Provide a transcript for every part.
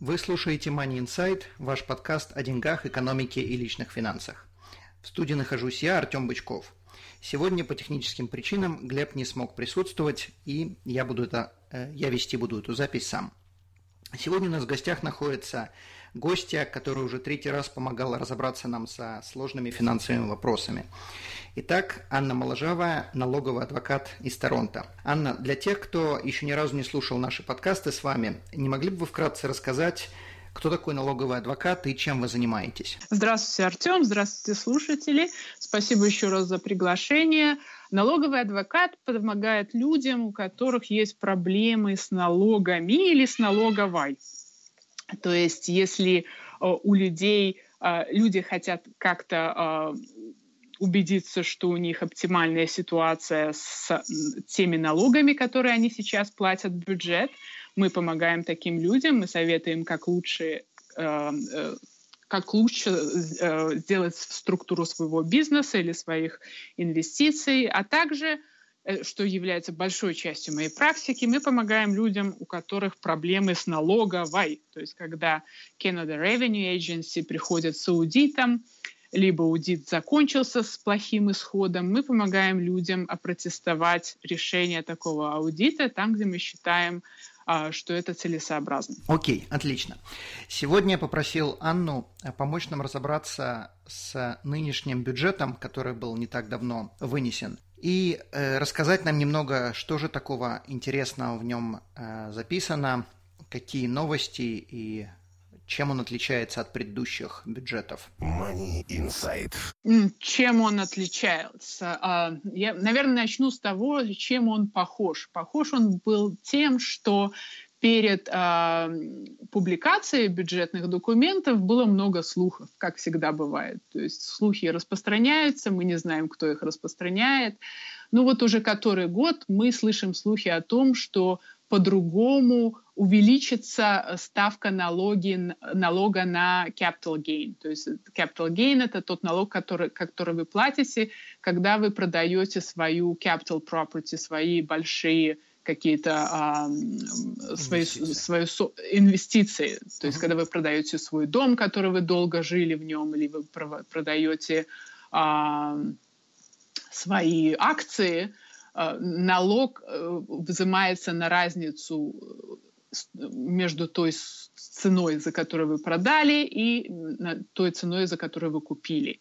Вы слушаете Money Insight, ваш подкаст о деньгах, экономике и личных финансах. В студии нахожусь я, Артем Бычков. Сегодня по техническим причинам Глеб не смог присутствовать, и я, буду это, э, я вести буду эту запись сам. Сегодня у нас в гостях находится гостья, которая уже третий раз помогала разобраться нам со сложными финансовыми вопросами. Итак, Анна Моложавая, налоговый адвокат из Торонто. Анна, для тех, кто еще ни разу не слушал наши подкасты с вами, не могли бы вы вкратце рассказать, кто такой налоговый адвокат и чем вы занимаетесь? Здравствуйте, Артем. Здравствуйте, слушатели. Спасибо еще раз за приглашение. Налоговый адвокат помогает людям, у которых есть проблемы с налогами или с налоговой. То есть, если э, у людей э, люди хотят как-то э, убедиться, что у них оптимальная ситуация с теми налогами, которые они сейчас платят в бюджет. Мы помогаем таким людям, мы советуем, как лучше э, э, как лучше э, сделать структуру своего бизнеса или своих инвестиций, а также, что является большой частью моей практики, мы помогаем людям, у которых проблемы с налоговой. То есть когда Canada Revenue Agency приходит с аудитом, либо аудит закончился с плохим исходом, мы помогаем людям опротестовать решение такого аудита там, где мы считаем, а, что это целесообразно. Окей, отлично. Сегодня я попросил Анну э, помочь нам разобраться с нынешним бюджетом, который был не так давно вынесен, и э, рассказать нам немного, что же такого интересного в нем э, записано, какие новости и чем он отличается от предыдущих бюджетов? Money Insight. Чем он отличается? А, я, наверное, начну с того, чем он похож. Похож он был тем, что перед э, публикацией бюджетных документов было много слухов, как всегда бывает. То есть слухи распространяются, мы не знаем, кто их распространяет. Ну вот уже который год мы слышим слухи о том, что по-другому увеличится э, ставка налоги, налога на capital gain. То есть capital gain — это тот налог, который, который вы платите, когда вы продаете свою capital property, свои большие какие-то а, свои, свои со, инвестиции. То есть, uh-huh. когда вы продаете свой дом, который вы долго жили в нем, или вы продаете а, свои акции, налог э, взимается на разницу э, между той ценой, за которую вы продали, и той ценой, за которую вы купили.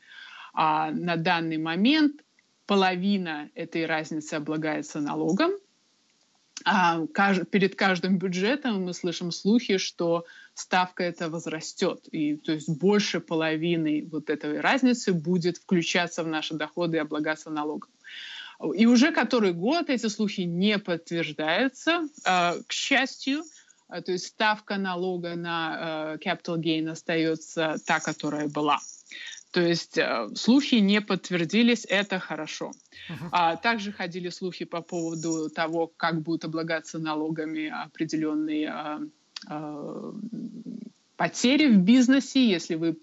А на данный момент половина этой разницы облагается налогом. А перед каждым бюджетом мы слышим слухи, что ставка эта возрастет. И то есть больше половины вот этой разницы будет включаться в наши доходы и облагаться налогом. И уже который год эти слухи не подтверждаются, а, к счастью. А, то есть ставка налога на а, capital gain остается та, которая была. То есть слухи не подтвердились, это хорошо. Uh-huh. А также ходили слухи по поводу того, как будут облагаться налогами определенные потери в бизнесе, если вы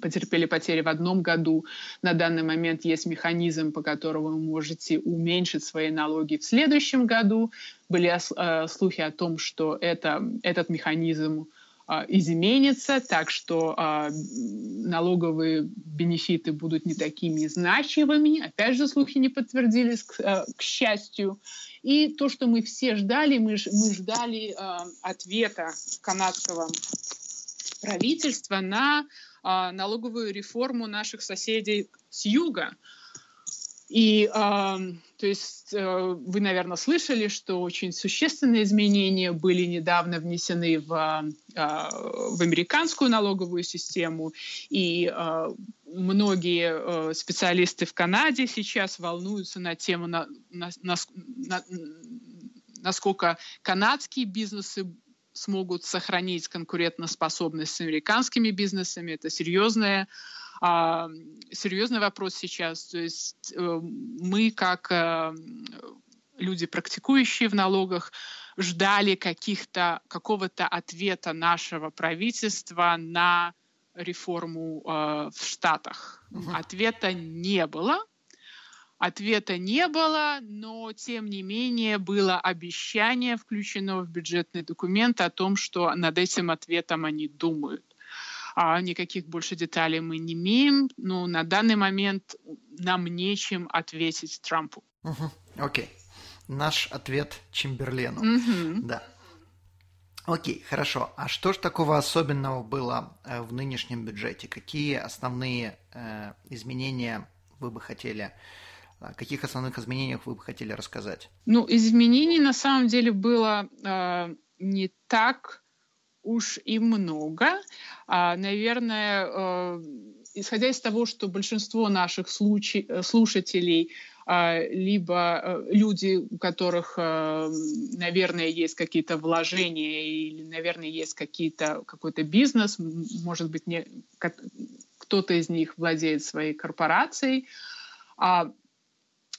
потерпели потери в одном году. На данный момент есть механизм, по которому вы можете уменьшить свои налоги в следующем году. Были э, слухи о том, что это, этот механизм э, изменится, так что э, налоговые бенефиты будут не такими значимыми. Опять же, слухи не подтвердились, к, э, к счастью. И то, что мы все ждали, мы, мы ждали э, ответа канадского правительства на а, налоговую реформу наших соседей с юга. И, а, то есть, э, вы, наверное, слышали, что очень существенные изменения были недавно внесены в, а, в американскую налоговую систему, и многие э, специалисты в Канаде сейчас волнуются на тему, на, на, на, насколько канадские бизнесы смогут сохранить конкурентоспособность с американскими бизнесами. Это серьезная а, серьезный вопрос сейчас. То есть э, мы, как э, люди, практикующие в налогах, ждали каких-то, какого-то ответа нашего правительства на реформу э, в Штатах. Угу. Ответа не было. Ответа не было, но тем не менее было обещание, включено в бюджетный документ, о том, что над этим ответом они думают. А никаких больше деталей мы не имеем, но на данный момент нам нечем ответить Трампу. Окей. Okay. Наш ответ Чемберлену. Угу. Да. Окей, хорошо. А что ж такого особенного было э, в нынешнем бюджете? Какие основные э, изменения вы бы хотели о каких основных изменениях вы бы хотели рассказать? Ну, изменений на самом деле было э, не так уж и много. А, наверное, э, исходя из того, что большинство наших случай, э, слушателей а, либо э, люди, у которых, э, наверное, есть какие-то вложения или, наверное, есть какие-то, какой-то бизнес, может быть, не, кто-то из них владеет своей корпорацией, а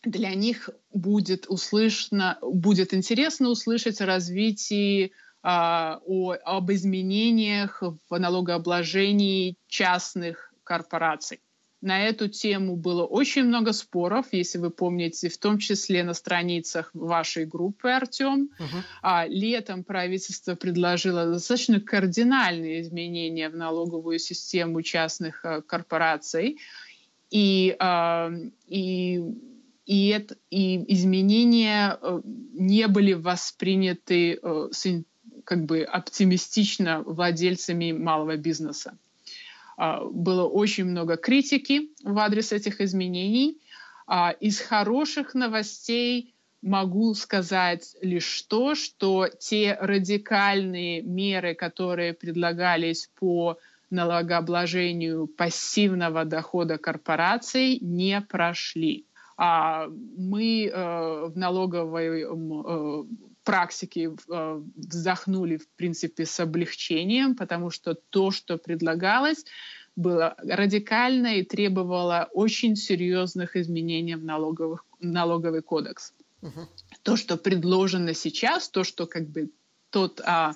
для них будет услышно, будет интересно услышать о развитии а, о, об изменениях в налогообложении частных корпораций. На эту тему было очень много споров, если вы помните, в том числе на страницах вашей группы, Артем. Uh-huh. А, летом правительство предложило достаточно кардинальные изменения в налоговую систему частных а, корпораций. И, а, и, и, это, и изменения а, не были восприняты с, как бы оптимистично владельцами малого бизнеса. А, было очень много критики в адрес этих изменений. А, из хороших новостей могу сказать лишь то, что те радикальные меры, которые предлагались по налогообложению пассивного дохода корпораций, не прошли. А мы э, в налоговой э, практике э, вздохнули, в принципе, с облегчением, потому что то, что предлагалось, было радикально и требовало очень серьезных изменений в налоговых, налоговый кодекс. Uh-huh. То, что предложено сейчас, то, что как бы тот, а,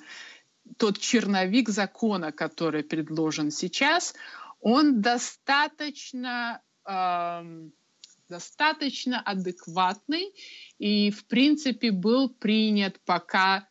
тот черновик закона, который предложен сейчас, он достаточно... А, достаточно адекватный и, в принципе, был принят пока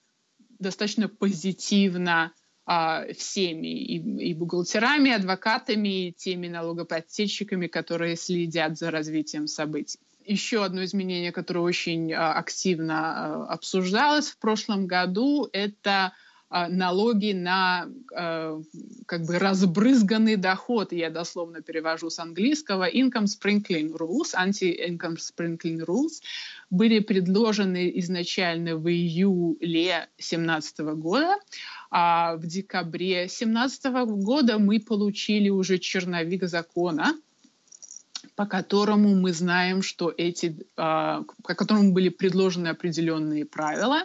достаточно позитивно а, всеми, и, и бухгалтерами, и адвокатами, и теми налогоплательщиками, которые следят за развитием событий. Еще одно изменение, которое очень а, активно а, обсуждалось в прошлом году, это налоги на а, как бы разбрызганный доход, я дословно перевожу с английского, income sprinkling rules, anti-income sprinkling rules, были предложены изначально в июле 2017 года, а в декабре 2017 года мы получили уже черновик закона, по которому мы знаем, что эти, по которому были предложены определенные правила,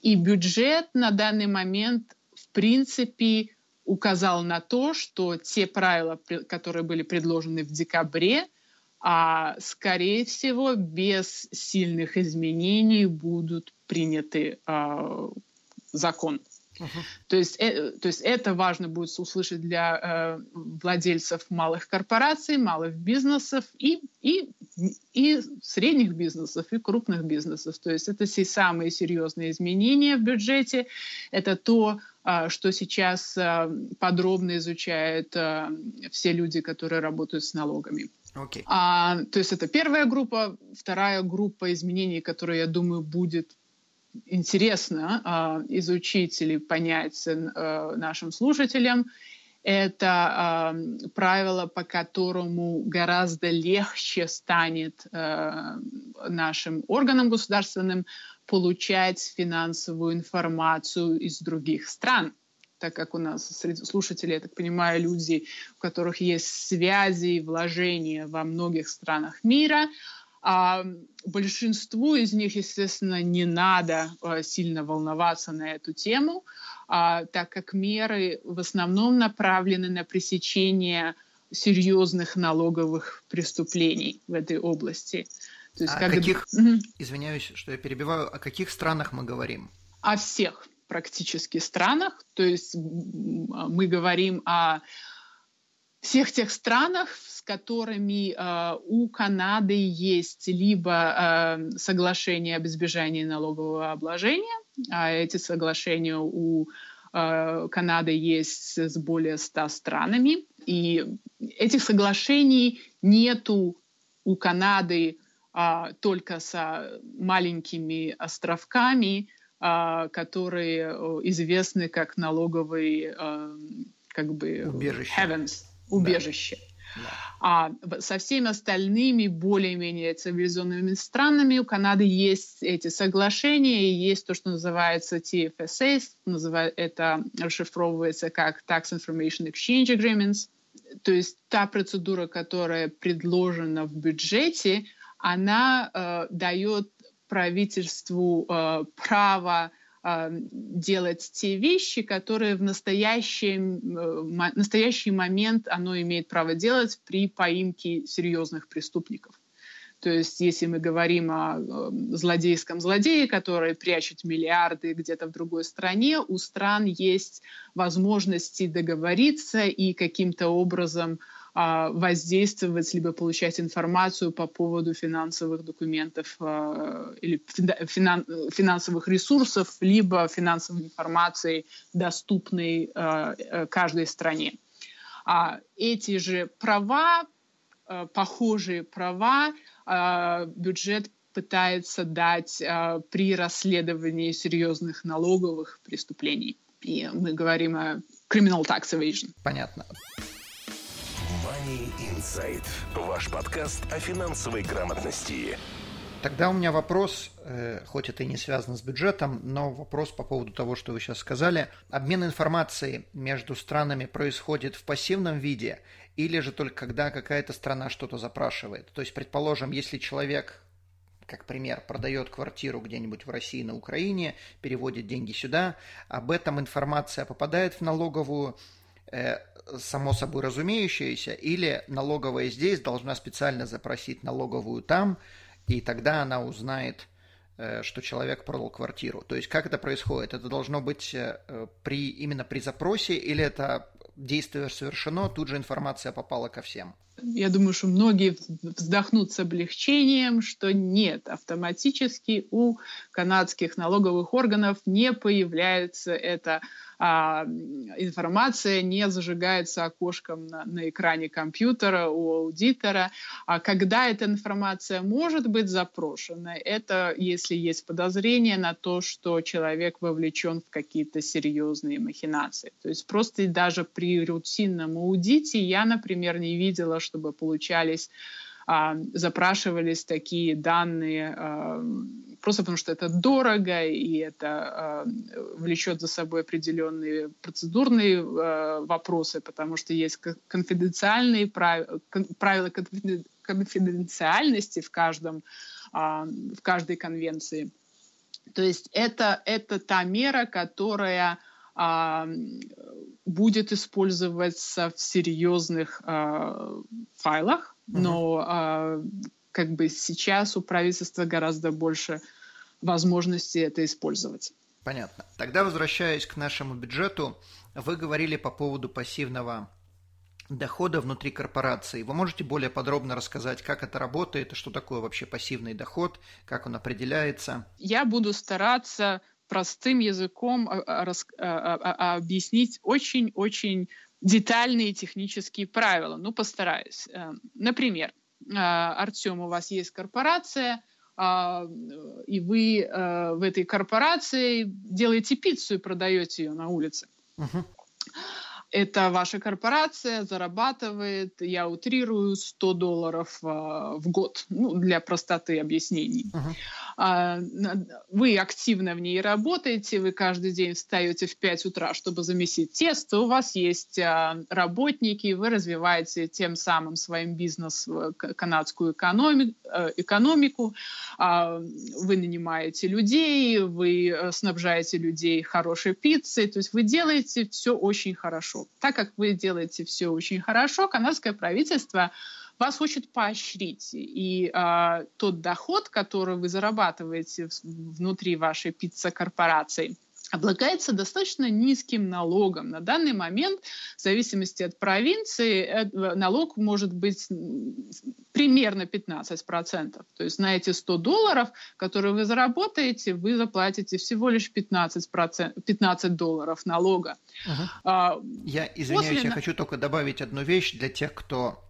и бюджет на данный момент, в принципе, указал на то, что те правила, которые были предложены в декабре, а, скорее всего, без сильных изменений будут приняты а, закон. Uh-huh. То, есть, э, то есть это важно будет услышать для э, владельцев малых корпораций, малых бизнесов и, и, и средних бизнесов, и крупных бизнесов. То есть это все самые серьезные изменения в бюджете. Это то, э, что сейчас э, подробно изучают э, все люди, которые работают с налогами. Okay. А, то есть это первая группа. Вторая группа изменений, которая, я думаю, будет интересно э, изучить или понять э, нашим слушателям, это э, правило, по которому гораздо легче станет э, нашим органам государственным получать финансовую информацию из других стран. Так как у нас среди слушателей, я так понимаю, люди, у которых есть связи и вложения во многих странах мира, а большинству из них, естественно, не надо а, сильно волноваться на эту тему. а, так как меры в основном направлены на пресечение серьезных налоговых преступлений в этой области. То есть, а как... каких, угу. извиняюсь, что я перебиваю, о каких странах мы говорим? О всех практически странах. То есть мы говорим о всех тех странах, с которыми э, у Канады есть либо э, соглашение об избежании налогового обложения, а эти соглашения у э, Канады есть с более 100 странами, и этих соглашений нету у Канады а, только с маленькими островками, а, которые известны как налоговые а, как бы убежище. heavens, убежище. Да. А со всеми остальными более-менее цивилизованными странами у Канады есть эти соглашения, есть то, что называется TFSA, это расшифровывается как Tax Information Exchange Agreements, то есть та процедура, которая предложена в бюджете, она э, дает правительству э, право делать те вещи, которые в настоящий, э, настоящий момент оно имеет право делать при поимке серьезных преступников. То есть если мы говорим о э, злодейском злодее, который прячет миллиарды где-то в другой стране, у стран есть возможности договориться и каким-то образом а, воздействовать либо получать информацию по поводу финансовых документов а, или финансовых ресурсов, либо финансовой информации, доступной а, э, каждой стране. Эти же права, похожие права, бюджет пытается дать при расследовании серьезных налоговых преступлений. И мы говорим о criminal tax evasion. Понятно. Money Insight. Ваш подкаст о финансовой грамотности. Тогда у меня вопрос, э, хоть это и не связано с бюджетом, но вопрос по поводу того, что вы сейчас сказали. Обмен информацией между странами происходит в пассивном виде или же только когда какая-то страна что-то запрашивает? То есть, предположим, если человек как пример, продает квартиру где-нибудь в России, на Украине, переводит деньги сюда, об этом информация попадает в налоговую, само собой разумеющееся, или налоговая здесь должна специально запросить налоговую там, и тогда она узнает, э, что человек продал квартиру. То есть как это происходит? Это должно быть э, при, именно при запросе или это действие совершено, тут же информация попала ко всем? Я думаю, что многие вздохнут с облегчением, что нет, автоматически у канадских налоговых органов не появляется это а, информация не зажигается окошком на, на экране компьютера у аудитора. А когда эта информация может быть запрошена, это если есть подозрение на то, что человек вовлечен в какие-то серьезные махинации. То есть просто даже при рутинном аудите я, например, не видела, чтобы получались а, запрашивались такие данные а, просто потому, что это дорого и это а, влечет за собой определенные процедурные вопросы, потому что есть конфиденциальные правила, правила конфиденциальности в каждом в каждой конвенции. То есть это, это та мера, которая будет использоваться в серьезных файлах, но а, как бы сейчас у правительства гораздо больше возможностей это использовать. Понятно. Тогда возвращаясь к нашему бюджету, вы говорили по поводу пассивного дохода внутри корпорации. Вы можете более подробно рассказать, как это работает, что такое вообще пассивный доход, как он определяется? Я буду стараться простым языком а, а, объяснить очень-очень детальные технические правила. Ну, постараюсь. Э, например, э, Артем, у вас есть корпорация, а, и вы э, в этой корпорации делаете пиццу и продаете ее на улице. Uh-huh. Это ваша корпорация зарабатывает, я утрирую, 100 долларов в год, ну, для простоты объяснений. Uh-huh. А, вы активно в ней работаете, вы каждый день встаете в 5 утра, чтобы замесить тесто, у вас есть а, работники, вы развиваете тем самым своим бизнес, канадскую э, экономику, а, вы нанимаете людей, вы э, снабжаете людей хорошей пиццей, то есть вы делаете все очень хорошо. Так как вы делаете все очень хорошо, канадское правительство вас хочет поощрить. И э, тот доход, который вы зарабатываете внутри вашей пицца-корпорации, облагается достаточно низким налогом. На данный момент, в зависимости от провинции, налог может быть примерно 15%. То есть на эти 100 долларов, которые вы заработаете, вы заплатите всего лишь 15%, 15 долларов налога. Угу. А, я извиняюсь, После... я хочу только добавить одну вещь для тех, кто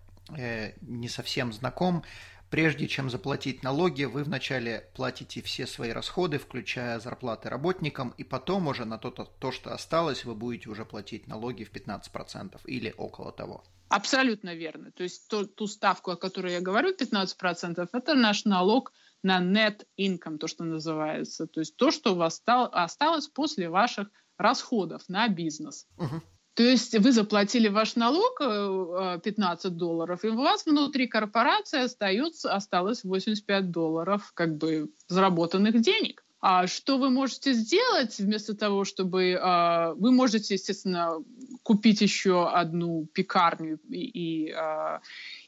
не совсем знаком. Прежде чем заплатить налоги, вы вначале платите все свои расходы, включая зарплаты работникам, и потом уже на то, то что осталось, вы будете уже платить налоги в 15% или около того. Абсолютно верно. То есть то, ту ставку, о которой я говорю, 15%, это наш налог на net income, то, что называется. То есть то, что у вас осталось после ваших расходов на бизнес. Угу. То есть вы заплатили ваш налог 15 э, э, долларов, и у вас внутри корпорации остается, осталось 85 долларов как бы заработанных денег. А что вы можете сделать вместо того, чтобы... Э, вы можете, естественно, купить еще одну пекарню и, и,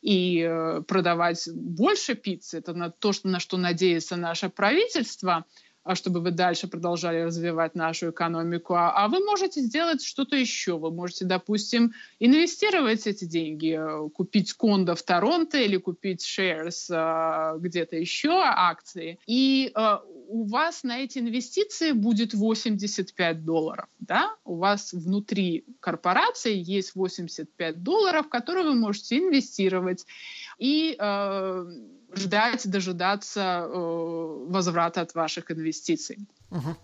и продавать больше пиццы. Это на то, что, на что надеется наше правительство – а чтобы вы дальше продолжали развивать нашу экономику, а, а вы можете сделать что-то еще. Вы можете, допустим, инвестировать эти деньги, э, купить кондо в Торонто или купить shares а, где-то еще, акции, и а, у вас на эти инвестиции будет 85 долларов. Да? У вас внутри корпорации есть 85 долларов, которые вы можете инвестировать. И э, ждать, дожидаться э, возврата от ваших инвестиций. Угу.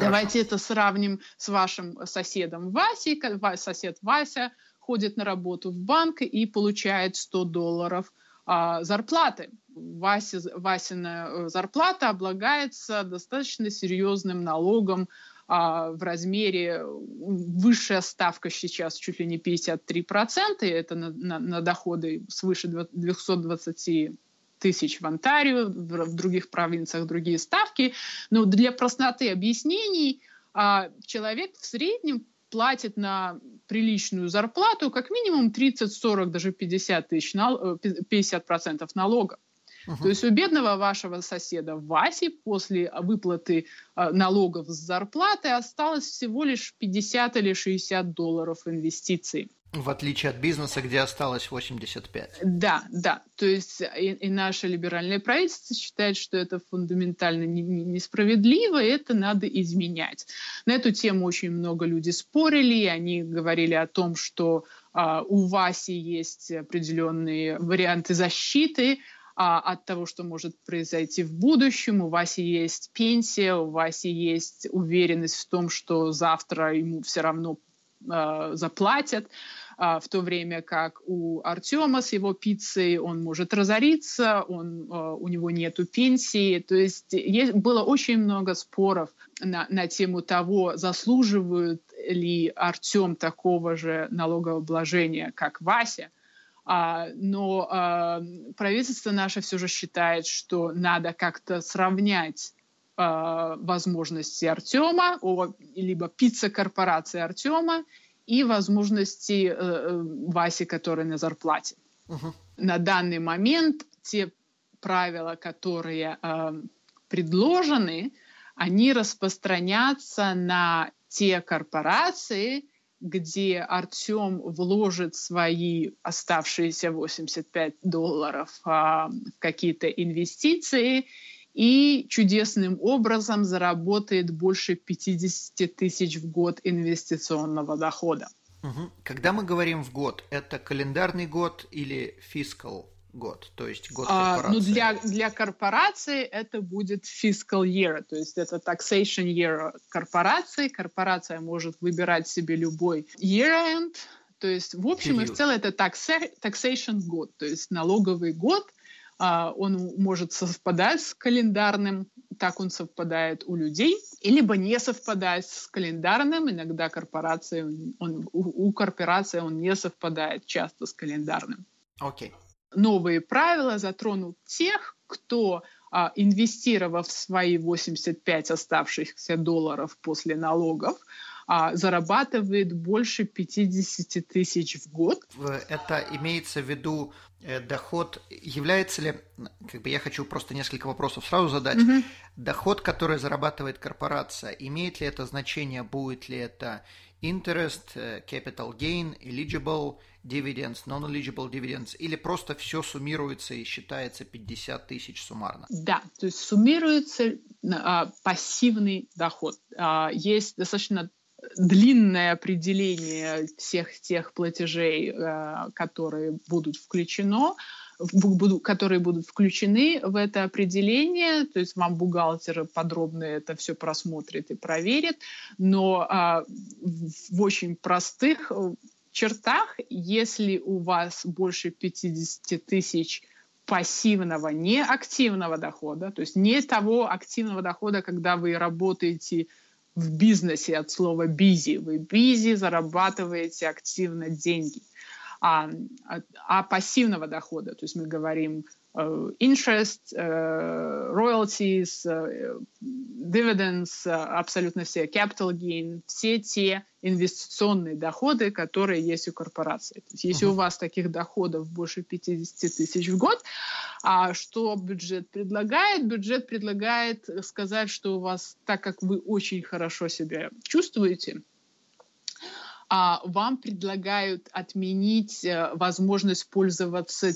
Давайте это сравним с вашим соседом Васей. Сосед Вася ходит на работу в банк и получает 100 долларов а, зарплаты. Вася, Васина э, зарплата облагается достаточно серьезным налогом а, в размере, высшая ставка сейчас чуть ли не 53%, это на, на, на доходы свыше 220 тысяч в Онтарио, в, других провинциях другие ставки. Но для простоты объяснений а, человек в среднем платит на приличную зарплату как минимум 30, 40, даже 50 тысяч, 50 процентов налога. Uh-huh. То есть у бедного вашего соседа Васи после выплаты э, налогов с зарплаты осталось всего лишь 50 или 60 долларов инвестиций. В отличие от бизнеса, где осталось 85. Да, да. То есть и, и наше либеральное правительство считает, что это фундаментально не, не, несправедливо, и это надо изменять. На эту тему очень много людей спорили, и они говорили о том, что а, у Васи есть определенные варианты защиты, а, от того, что может произойти в будущем. У Васи есть пенсия, у Васи есть уверенность в том, что завтра ему все равно э, заплатят. А, в то время как у Артема с его пиццей он может разориться, он, а, у него нету пенсии. То есть, есть было очень много споров на, на тему того, заслуживает ли Артем такого же налогообложения, как Вася. А, но а, правительство наше все же считает, что надо как-то сравнять а, возможности Артема, либо пицца-корпорации Артема и возможности э, э, Васи, который на зарплате. Угу. На данный момент те правила, которые предложены, они распространятся на те корпорации, где Артем вложит свои оставшиеся 85 долларов а, в какие-то инвестиции и чудесным образом заработает больше 50 тысяч в год инвестиционного дохода. Когда мы говорим в год, это календарный год или фискал год, то есть год корпорации? А, ну, для, для корпорации это будет fiscal year, то есть это taxation year корпорации. Корпорация может выбирать себе любой year-end, то есть в общем Период. и в целом это taxation год, то есть налоговый год, а, он может совпадать с календарным так он совпадает у людей, либо не совпадает с календарным. Иногда корпорации, он, у, у корпорации он не совпадает часто с календарным. Окей. Okay. Новые правила затронут тех, кто а, инвестировав свои 85 оставшихся долларов после налогов, а, зарабатывает больше 50 тысяч в год. Это имеется в виду э, доход, является ли, как бы я хочу просто несколько вопросов сразу задать, угу. доход, который зарабатывает корпорация, имеет ли это значение, будет ли это interest, э, capital gain, eligible dividends, non-eligible dividends, или просто все суммируется и считается 50 тысяч суммарно? Да, то есть суммируется а, пассивный доход. А, есть достаточно длинное определение всех тех платежей, э, которые будут включено, которые будут включены в это определение, то есть вам бухгалтер подробно это все просмотрит и проверит, но а, в очень простых э, чертах, если у вас больше 50 тысяч пассивного, не активного дохода, то есть не того активного дохода, когда вы работаете в бизнесе от слова busy. Вы busy, зарабатываете активно деньги. А, а, а пассивного дохода, то есть мы говорим Э, interest, э, royalties, э, dividends, абсолютно все, capital gain, все те инвестиционные доходы, которые есть у корпорации. То есть, если uh-huh. у вас таких доходов больше 50 тысяч в год, а что бюджет предлагает? Бюджет предлагает сказать, что у вас, так как вы очень хорошо себя чувствуете, вам предлагают отменить возможность пользоваться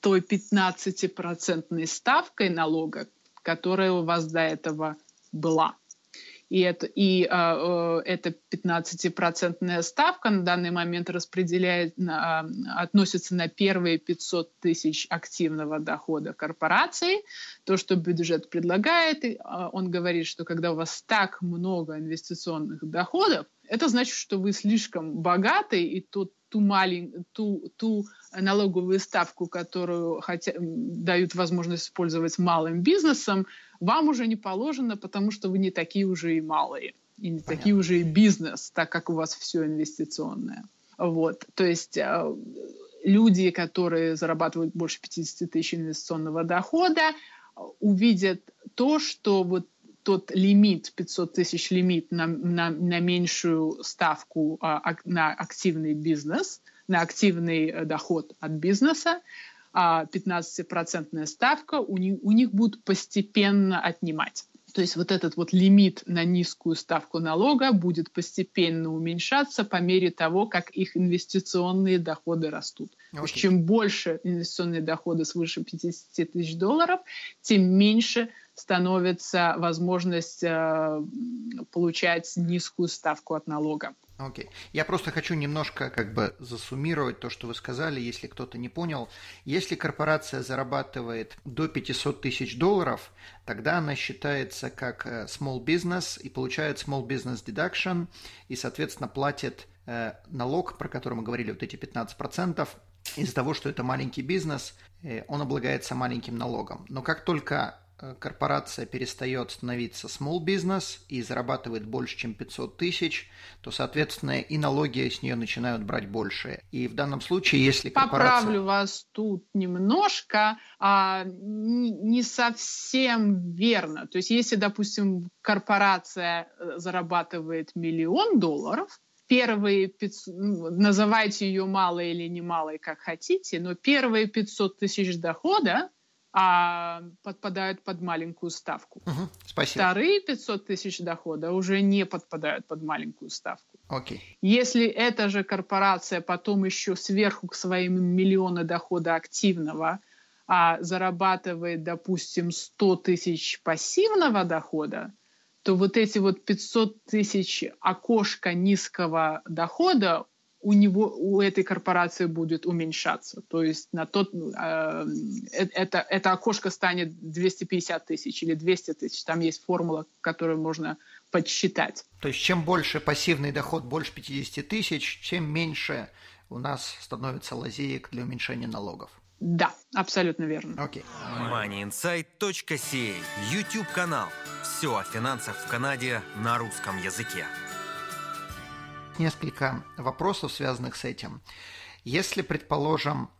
той 15% ставкой налога, которая у вас до этого была. И, это, и э, эта 15% ставка на данный момент распределяет, э, относится на первые 500 тысяч активного дохода корпорации. То, что бюджет предлагает, э, он говорит, что когда у вас так много инвестиционных доходов, это значит, что вы слишком богаты, и тот ту, малень, ту, ту налоговую ставку, которую хотя, дают возможность использовать малым бизнесом, вам уже не положено, потому что вы не такие уже и малые, и не Понятно. такие уже и бизнес, так как у вас все инвестиционное. Вот. То есть э, люди, которые зарабатывают больше 50 тысяч инвестиционного дохода, увидят то, что вот тот лимит, 500 тысяч лимит на, на, на меньшую ставку а, на активный бизнес, на активный э, доход от бизнеса, а 15% ставка у них, у них будут постепенно отнимать. То есть вот этот вот лимит на низкую ставку налога будет постепенно уменьшаться по мере того, как их инвестиционные доходы растут. Okay. То есть чем больше инвестиционные доходы свыше 50 тысяч долларов, тем меньше становится возможность э, получать низкую ставку от налога. Окей. Okay. Я просто хочу немножко как бы засуммировать то, что вы сказали, если кто-то не понял. Если корпорация зарабатывает до 500 тысяч долларов, тогда она считается как э, small business и получает small business deduction и, соответственно, платит э, налог, про который мы говорили, вот эти 15%, из-за того, что это маленький бизнес, э, он облагается маленьким налогом. Но как только корпорация перестает становиться small business и зарабатывает больше, чем 500 тысяч, то, соответственно, и налоги с нее начинают брать больше. И в данном случае, если корпорация... Поправлю вас тут немножко, а, не совсем верно. То есть, если, допустим, корпорация э, зарабатывает миллион долларов, первые 500, ну, называйте ее малой или не малой, как хотите, но первые 500 тысяч дохода а подпадают под маленькую ставку. Угу, спасибо. Вторые 500 тысяч дохода уже не подпадают под маленькую ставку. Окей. Если эта же корпорация потом еще сверху к своим миллиону дохода активного а, зарабатывает, допустим, 100 тысяч пассивного дохода, то вот эти вот 500 тысяч окошка низкого дохода у него, у этой корпорации будет уменьшаться. То есть на тот, э, это, это окошко станет 250 тысяч или 200 тысяч. Там есть формула, которую можно подсчитать. То есть чем больше пассивный доход, больше 50 тысяч, чем меньше у нас становится лазеек для уменьшения налогов. Да, абсолютно верно. Окей. Okay. MoneyInsight.ca YouTube-канал. Все о финансах в Канаде на русском языке. Несколько вопросов, связанных с этим. Если, предположим,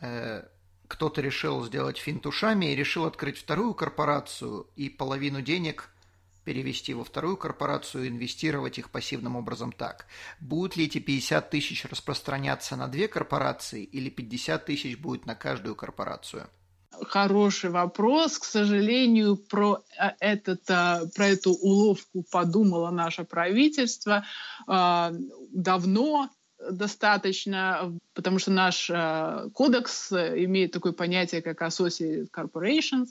э, кто-то решил сделать финт ушами и решил открыть вторую корпорацию и половину денег перевести во вторую корпорацию и инвестировать их пассивным образом так. Будут ли эти 50 тысяч распространяться на две корпорации или 50 тысяч будет на каждую корпорацию? Хороший вопрос. К сожалению, про, э, этот, э, про эту уловку подумало наше правительство э, давно, достаточно, потому что наш кодекс имеет такое понятие, как Associated Corporations.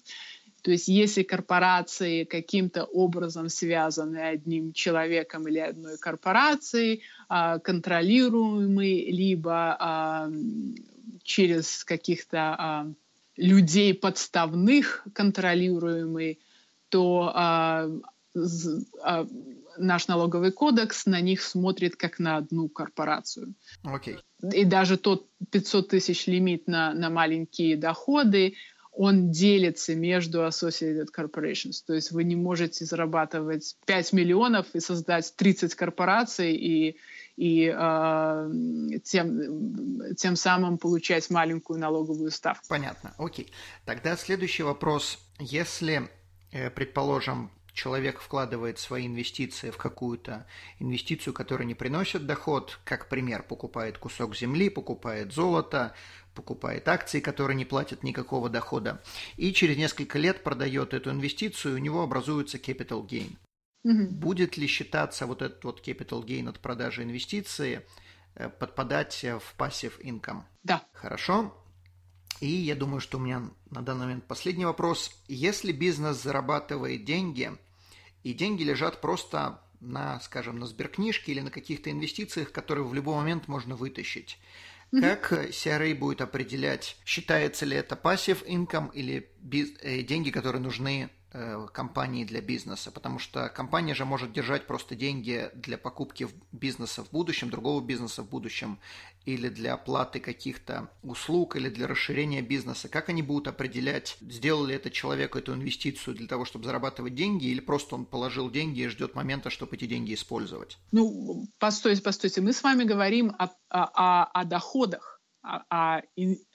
То есть если корпорации каким-то образом связаны одним человеком или одной корпорацией, контролируемые, либо через каких-то людей подставных контролируемые, то э, э, наш налоговый кодекс на них смотрит как на одну корпорацию. Okay. И даже тот 500 тысяч лимит на, на маленькие доходы, он делится между Associated Corporations. То есть вы не можете зарабатывать 5 миллионов и создать 30 корпораций и, и э, тем, тем самым получать маленькую налоговую ставку. Понятно, окей. Тогда следующий вопрос. Если, э, предположим, человек вкладывает свои инвестиции в какую-то инвестицию, которая не приносит доход, как пример, покупает кусок земли, покупает золото, покупает акции, которые не платят никакого дохода, и через несколько лет продает эту инвестицию, у него образуется capital gain. Угу. Будет ли считаться вот этот вот capital gain от продажи инвестиции э, подпадать в passive income? Да. Хорошо. И я думаю, что у меня на данный момент последний вопрос. Если бизнес зарабатывает деньги, и деньги лежат просто на, скажем, на сберкнижке или на каких-то инвестициях, которые в любой момент можно вытащить. Как CRA будет определять, считается ли это пассив income или э, деньги, которые нужны Э, компании для бизнеса, потому что компания же может держать просто деньги для покупки бизнеса в будущем, другого бизнеса в будущем, или для оплаты каких-то услуг, или для расширения бизнеса. Как они будут определять, сделал ли этот человек эту инвестицию для того, чтобы зарабатывать деньги, или просто он положил деньги и ждет момента, чтобы эти деньги использовать? Ну, постойте, постойте, мы с вами говорим о, о, о доходах а, а,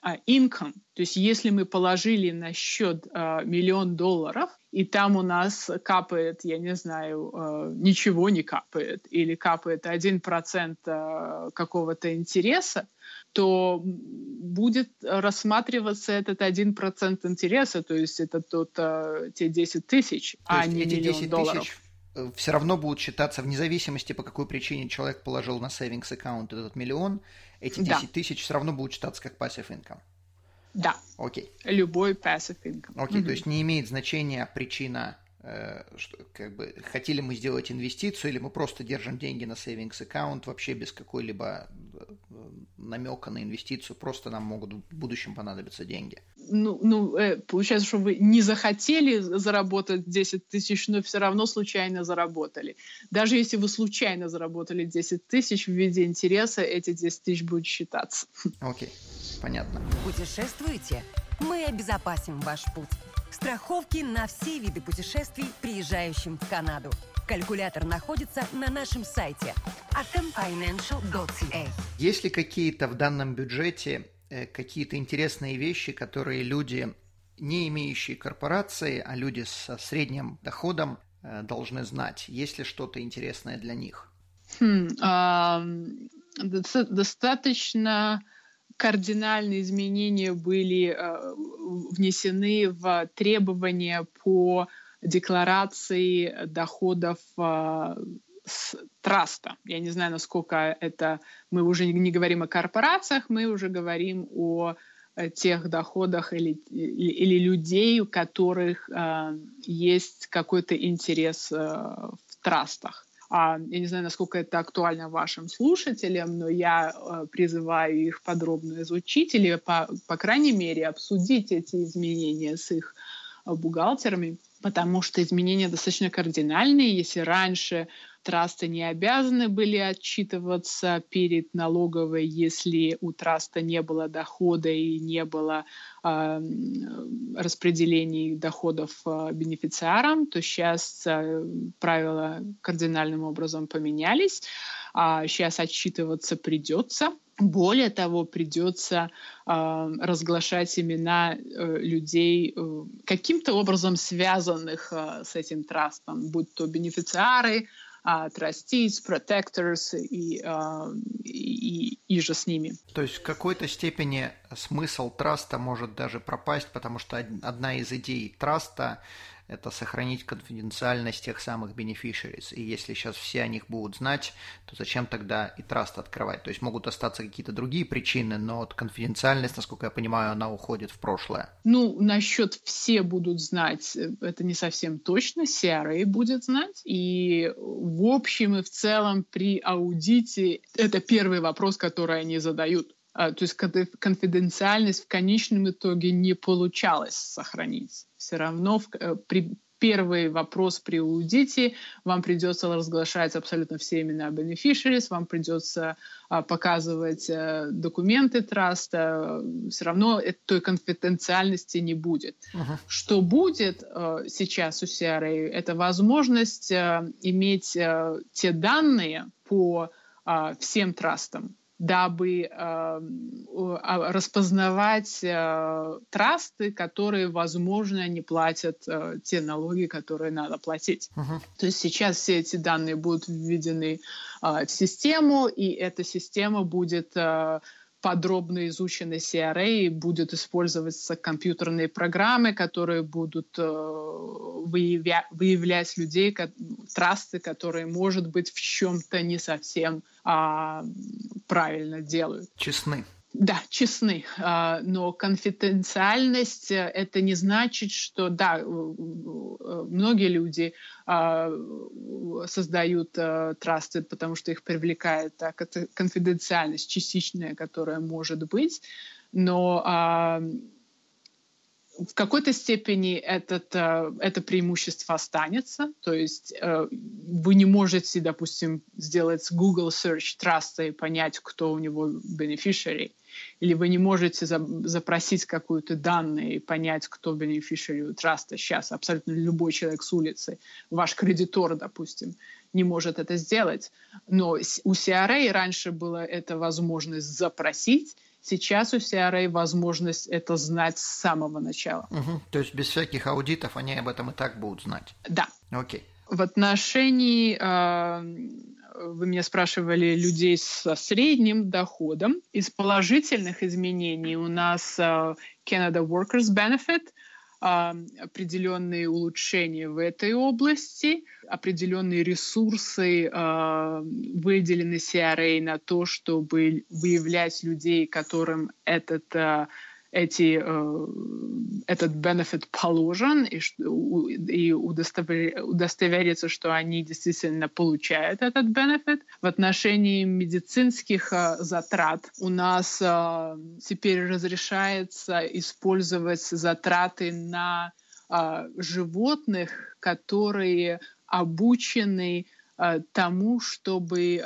а income, то есть если мы положили на счет а, миллион долларов, и там у нас капает, я не знаю, а, ничего не капает, или капает 1% а, какого-то интереса, то будет рассматриваться этот 1% интереса, то есть это тот, а, те 10 тысяч, то а не миллион 10 долларов. Тысяч все равно будут считаться вне зависимости, по какой причине человек положил на savings аккаунт этот миллион, эти 10 да. тысяч все равно будут считаться как passive income. Да. Окей. Любой passive income. Окей, угу. то есть не имеет значения причина, э, что, как бы, хотели мы сделать инвестицию, или мы просто держим деньги на savings аккаунт вообще без какой-либо э, намека на инвестицию, просто нам могут в будущем понадобиться деньги. Ну, ну э, получается, что вы не захотели заработать 10 тысяч, но все равно случайно заработали. Даже если вы случайно заработали 10 тысяч в виде интереса, эти 10 тысяч будут считаться. Окей. Okay. Понятно. Путешествуете? Мы обезопасим ваш путь. Страховки на все виды путешествий, приезжающим в Канаду. Калькулятор находится на нашем сайте atomfinancial.ca. Есть ли какие-то в данном бюджете э, какие-то интересные вещи, которые люди, не имеющие корпорации, а люди со средним доходом э, должны знать? Есть ли что-то интересное для них? Хм, э, достаточно кардинальные изменения были э, внесены в требования по декларации доходов э, с траста. Я не знаю, насколько это... Мы уже не говорим о корпорациях, мы уже говорим о э, тех доходах или, или людей, у которых э, есть какой-то интерес э, в трастах. А, я не знаю, насколько это актуально вашим слушателям, но я э, призываю их подробно изучить или, по, по крайней мере, обсудить эти изменения с их э, бухгалтерами, потому что изменения достаточно кардинальные. Если раньше трасты не обязаны были отчитываться перед налоговой, если у траста не было дохода и не было э, распределений доходов э, бенефициарам, то сейчас э, правила кардинальным образом поменялись. А сейчас отчитываться придется. Более того, придется э, разглашать имена э, людей, э, каким-то образом связанных э, с этим трастом, будь то бенефициары, uh, trustees, protectors и, uh, и, и же с ними. То есть в какой-то степени смысл траста может даже пропасть, потому что одна из идей траста это сохранить конфиденциальность тех самых beneficiaries. И если сейчас все о них будут знать, то зачем тогда и траст открывать? То есть могут остаться какие-то другие причины, но вот конфиденциальность, насколько я понимаю, она уходит в прошлое. Ну, насчет все будут знать, это не совсем точно, CRA будет знать. И в общем и в целом при аудите это первый вопрос, который они задают. А, то есть конфиденциальность в конечном итоге не получалось сохранить. Все равно в, э, при, первый вопрос при аудите вам придется разглашать абсолютно все имена beneficiaries, вам придется а, показывать а, документы траста, все равно той конфиденциальности не будет. Uh-huh. Что будет а, сейчас у CRA, это возможность а, иметь а, те данные по а, всем трастам, дабы э, распознавать э, трасты, которые, возможно, не платят э, те налоги, которые надо платить. Uh-huh. То есть сейчас все эти данные будут введены э, в систему, и эта система будет э, подробно изучены CRA, и будут использоваться компьютерные программы, которые будут э, выявля- выявлять людей, как, трасты, которые, может быть, в чем-то не совсем э, правильно делают. Честны. Да, честны, а, но конфиденциальность э, это не значит, что да, многие люди а, создают э, трасты, потому что их привлекает так, это конфиденциальность частичная, которая может быть, но а, в какой-то степени этот, э, это преимущество останется. То есть э, вы не можете, допустим, сделать Google Search Trust и понять, кто у него beneficiary. Или вы не можете запросить какую-то данные и понять, кто beneficiary у траста сейчас. Абсолютно любой человек с улицы, ваш кредитор, допустим, не может это сделать. Но у CRA раньше была эта возможность запросить, Сейчас у CRA возможность это знать с самого начала. Угу. То есть без всяких аудитов они об этом и так будут знать? Да. Окей. В отношении, э, вы меня спрашивали, людей со средним доходом. Из положительных изменений у нас э, Canada Workers Benefit – определенные улучшения в этой области, определенные ресурсы выделены CRA на то, чтобы выявлять людей, которым этот э, эти, э, этот benefit положен и, и удостовериться, что они действительно получают этот benefit. В отношении медицинских э, затрат у нас э, теперь разрешается использовать затраты на животных, которые обучены тому, чтобы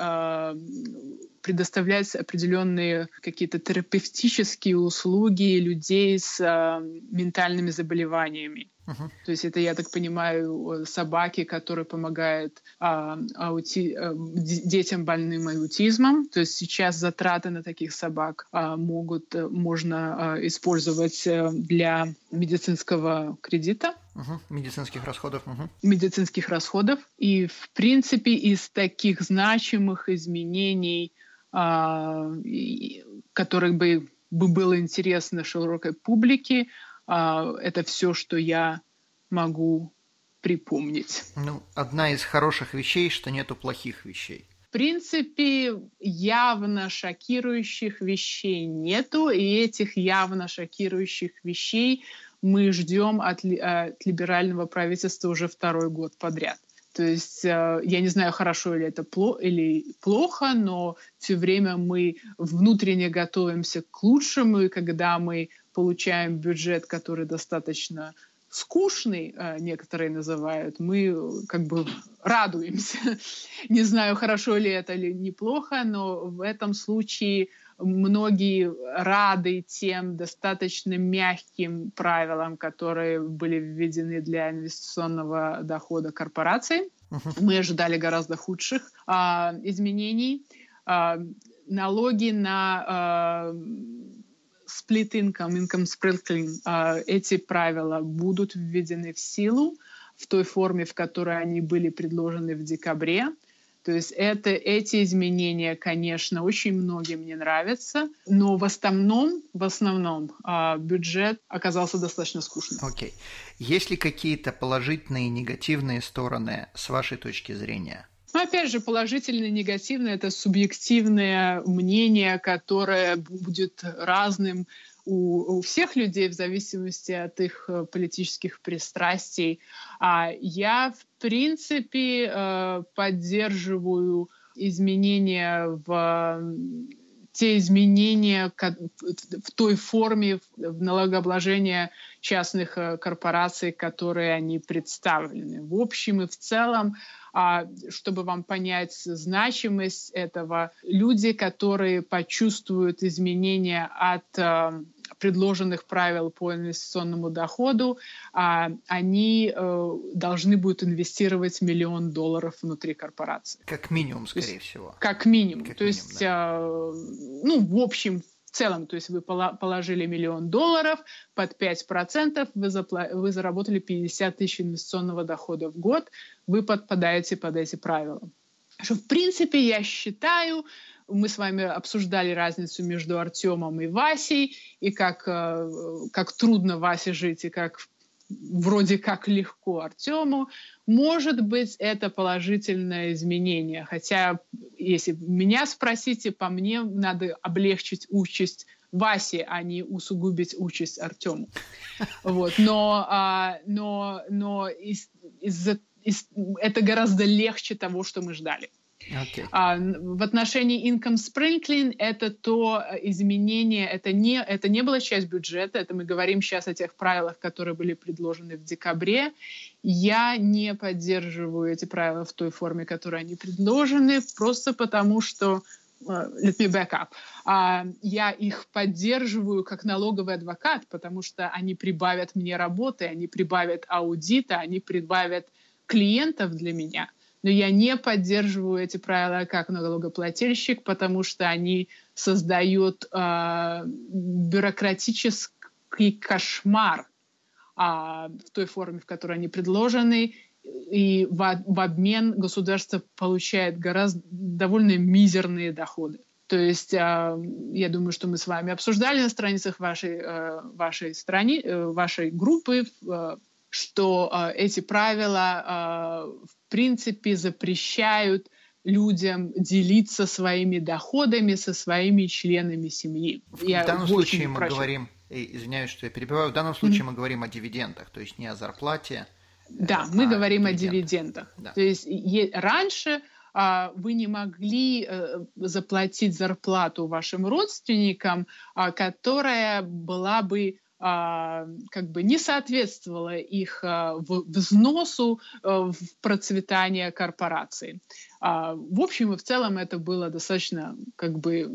предоставлять определенные какие-то терапевтические услуги людей с э, ментальными заболеваниями. Uh-huh. То есть это, я так понимаю, собаки, которые помогают а, аути... а, детям больным аутизмом. То есть сейчас затраты на таких собак а, могут, можно а, использовать для медицинского кредита. Угу. Медицинских расходов. Угу. Медицинских расходов. И, в принципе, из таких значимых изменений а, которых бы, бы было интересно широкой публике. А, это все, что я могу припомнить. Ну, одна из хороших вещей, что нету плохих вещей. В принципе, явно шокирующих вещей нету, и этих явно шокирующих вещей мы ждем от, от либерального правительства уже второй год подряд. То есть э, я не знаю, хорошо ли это пло или плохо, но все время мы внутренне готовимся к лучшему, и когда мы получаем бюджет, который достаточно скучный, некоторые называют, мы как бы радуемся. Не знаю, хорошо ли это или неплохо, но в этом случае многие рады тем достаточно мягким правилам, которые были введены для инвестиционного дохода корпораций. Мы ожидали гораздо худших а, изменений. А, налоги на а, split income, income sprinkling, а, эти правила будут введены в силу в той форме, в которой они были предложены в декабре. То есть это, эти изменения, конечно, очень многим не нравятся, но в основном, в основном э, бюджет оказался достаточно скучным. Окей. Okay. Есть ли какие-то положительные и негативные стороны с вашей точки зрения? Ну, опять же, положительное и негативное – это субъективное мнение, которое будет разным у, у всех людей в зависимости от их э, политических пристрастий. А я, в принципе, э, поддерживаю изменения в те изменения в той форме в налогообложения частных э, корпораций, которые они представлены. В общем и в целом чтобы вам понять значимость этого, люди, которые почувствуют изменения от а, предложенных правил по инвестиционному доходу, а, они э, должны будут инвестировать миллион долларов внутри корпорации. Как минимум, скорее всего. Как минимум. Как То минимум, есть, да. ну, в общем, в целом, то есть вы положили миллион долларов, под 5% вы, запла- вы заработали 50 тысяч инвестиционного дохода в год, вы подпадаете под эти правила. Что, в принципе, я считаю, мы с вами обсуждали разницу между Артемом и Васей, и как, э, как трудно Васе жить, и как вроде как легко Артему. Может быть, это положительное изменение. Хотя, если меня спросите, по мне надо облегчить участь Васе, а не усугубить участь Артему. Вот. Но, а, но, но из, из, из, это гораздо легче того, что мы ждали. Okay. А, в отношении income sprinkling это то э, изменение, это не, это не была часть бюджета, это мы говорим сейчас о тех правилах, которые были предложены в декабре. Я не поддерживаю эти правила в той форме, которой они предложены, просто потому что uh, let me back up. Uh, я их поддерживаю как налоговый адвокат, потому что они прибавят мне работы, они прибавят аудита, они прибавят клиентов для меня – но я не поддерживаю эти правила как налогоплательщик, потому что они создают э, бюрократический кошмар э, в той форме, в которой они предложены, и в, в обмен государство получает гораздо довольно мизерные доходы. То есть э, я думаю, что мы с вами обсуждали на страницах вашей, э, вашей, страни, э, вашей группы, э, что э, эти правила э, в принципе запрещают людям делиться своими доходами со своими членами семьи. В, я данном случае мы прошу. говорим, извиняюсь, что я перебиваю, в данном случае mm-hmm. мы говорим о дивидендах, то есть не о зарплате. Да, э, мы а говорим о дивидендах. Да. То есть е- раньше а, вы не могли а, заплатить зарплату вашим родственникам, а, которая была бы как бы не соответствовало их а, взносу а, в процветание корпорации. В общем и в целом это было достаточно как бы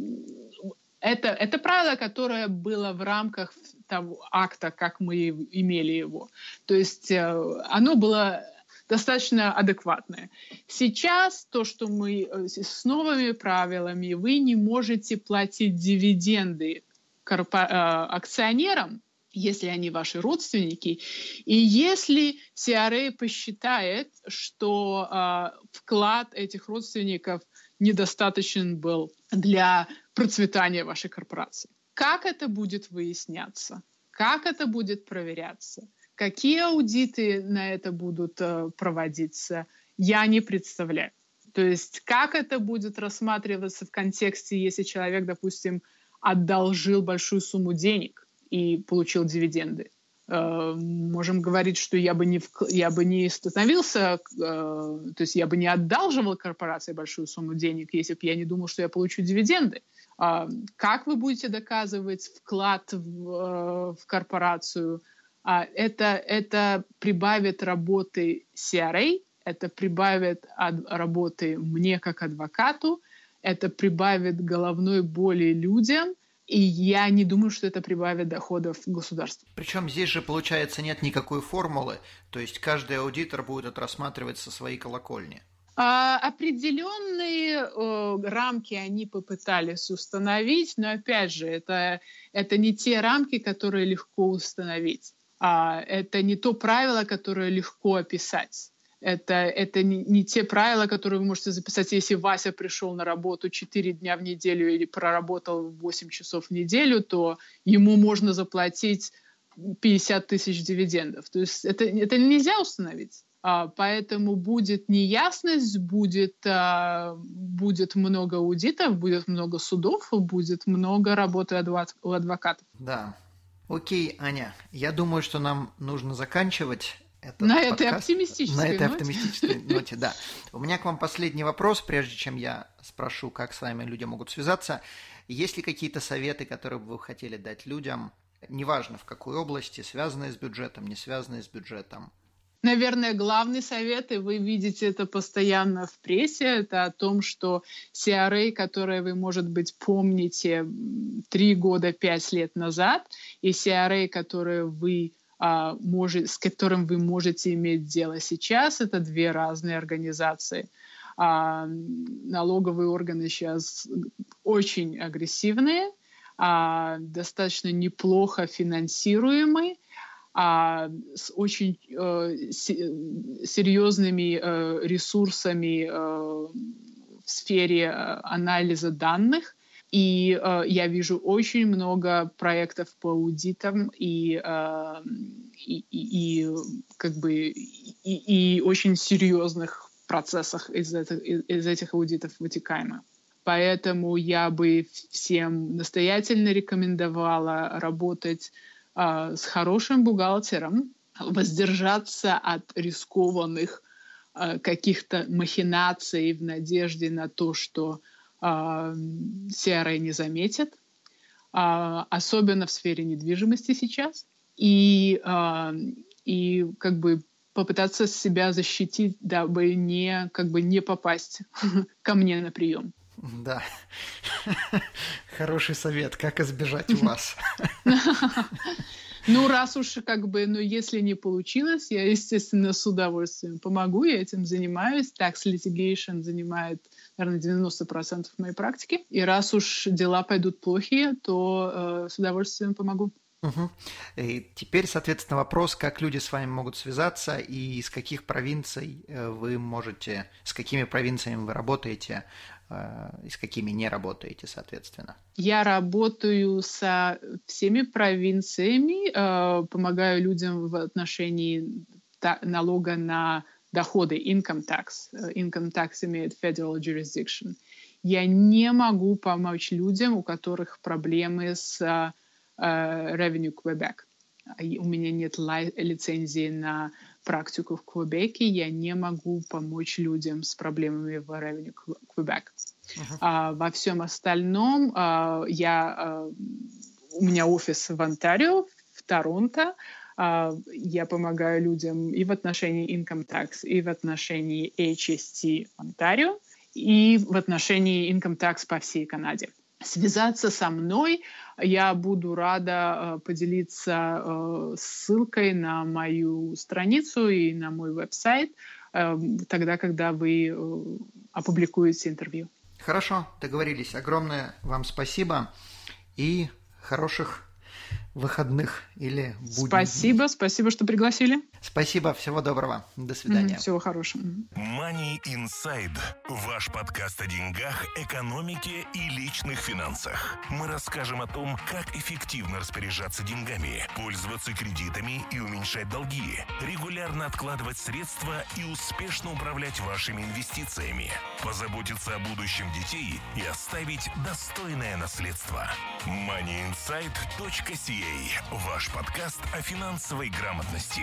это, это правило, которое было в рамках того акта, как мы имели его. То есть э, оно было достаточно адекватное. Сейчас то, что мы э, с новыми правилами, вы не можете платить дивиденды э, акционерам, если они ваши родственники, и если CRA посчитает, что э, вклад этих родственников недостаточен был для процветания вашей корпорации. Как это будет выясняться? Как это будет проверяться? Какие аудиты на это будут э, проводиться? Я не представляю. То есть как это будет рассматриваться в контексте, если человек, допустим, одолжил большую сумму денег? И получил дивиденды. Э, можем говорить, что я бы не, я бы не становился, э, то есть я бы не одалживал корпорации большую сумму денег, если бы я не думал, что я получу дивиденды. А как вы будете доказывать вклад в, э, в корпорацию? А это, это прибавит работы CRA, это прибавит работы мне как адвокату, это прибавит головной боли людям, и я не думаю, что это прибавит доходов государству. Причем здесь же, получается, нет никакой формулы, то есть каждый аудитор будет это рассматривать со своей колокольни. А, определенные э, рамки они попытались установить, но опять же, это, это не те рамки, которые легко установить. А, это не то правило, которое легко описать. Это, это не, не те правила, которые вы можете записать, если Вася пришел на работу 4 дня в неделю или проработал 8 часов в неделю, то ему можно заплатить 50 тысяч дивидендов. То есть это, это нельзя установить. А, поэтому будет неясность, будет, а, будет много аудитов, будет много судов, будет много работы адвокатов. Да. Окей, Аня, я думаю, что нам нужно заканчивать этот на подкаст. этой оптимистической На этой ноте. оптимистической ноте, да. У меня к вам последний вопрос, прежде чем я спрошу, как с вами люди могут связаться. Есть ли какие-то советы, которые бы вы хотели дать людям, неважно в какой области, связанные с бюджетом, не связанные с бюджетом? Наверное, главный совет, и вы видите это постоянно в прессе, это о том, что CRA, которые вы, может быть, помните три года, пять лет назад, и CRA, которые вы а, может, с которым вы можете иметь дело сейчас, это две разные организации. А, налоговые органы сейчас очень агрессивные, а, достаточно неплохо финансируемые, а, с очень э, серьезными э, ресурсами э, в сфере э, анализа данных. И э, я вижу очень много проектов по аудитам и, э, и, и, и как бы и, и очень серьезных процессах из, этих, из этих аудитов вытекаемо. Поэтому я бы всем настоятельно рекомендовала работать э, с хорошим бухгалтером, воздержаться от рискованных э, каких-то махинаций в надежде на то, что CRA не заметят, а, особенно в сфере недвижимости сейчас. И, а, и как бы попытаться себя защитить, дабы не, как бы не попасть ко мне на прием. Да. Хороший совет, как избежать вас. Ну, раз уж как бы, ну, если не получилось, я, естественно, с удовольствием помогу, я этим занимаюсь. Tax litigation занимает наверное, 90% моей практики. И раз уж дела пойдут плохие, то э, с удовольствием помогу. Угу. И теперь, соответственно, вопрос, как люди с вами могут связаться и из каких провинций э, вы можете, с какими провинциями вы работаете, и с какими не работаете, соответственно. Я работаю со всеми провинциями, э, помогаю людям в отношении налога на доходы, income tax. Э, income tax имеет federal jurisdiction. Я не могу помочь людям, у которых проблемы с Revenue Quebec. У меня нет лицензии на практику в Квебеке, я не могу помочь людям с проблемами в Revenue Quebec. А, во всем остальном а, я, а, у меня офис в Онтарио, в Торонто, а, я помогаю людям и в отношении income tax, и в отношении HST Ontario, и в отношении income tax по всей Канаде. Связаться со мной я буду рада э, поделиться э, ссылкой на мою страницу и на мой веб-сайт э, тогда, когда вы опубликуете интервью. Хорошо, договорились. Огромное вам спасибо и хороших выходных или будней. Спасибо, спасибо, что пригласили. Спасибо, всего доброго. До свидания. Всего хорошего. Money Inside. Ваш подкаст о деньгах, экономике и личных финансах. Мы расскажем о том, как эффективно распоряжаться деньгами, пользоваться кредитами и уменьшать долги, регулярно откладывать средства и успешно управлять вашими инвестициями, позаботиться о будущем детей и оставить достойное наследство. moneyinsight.ca Ваш подкаст о финансовой грамотности.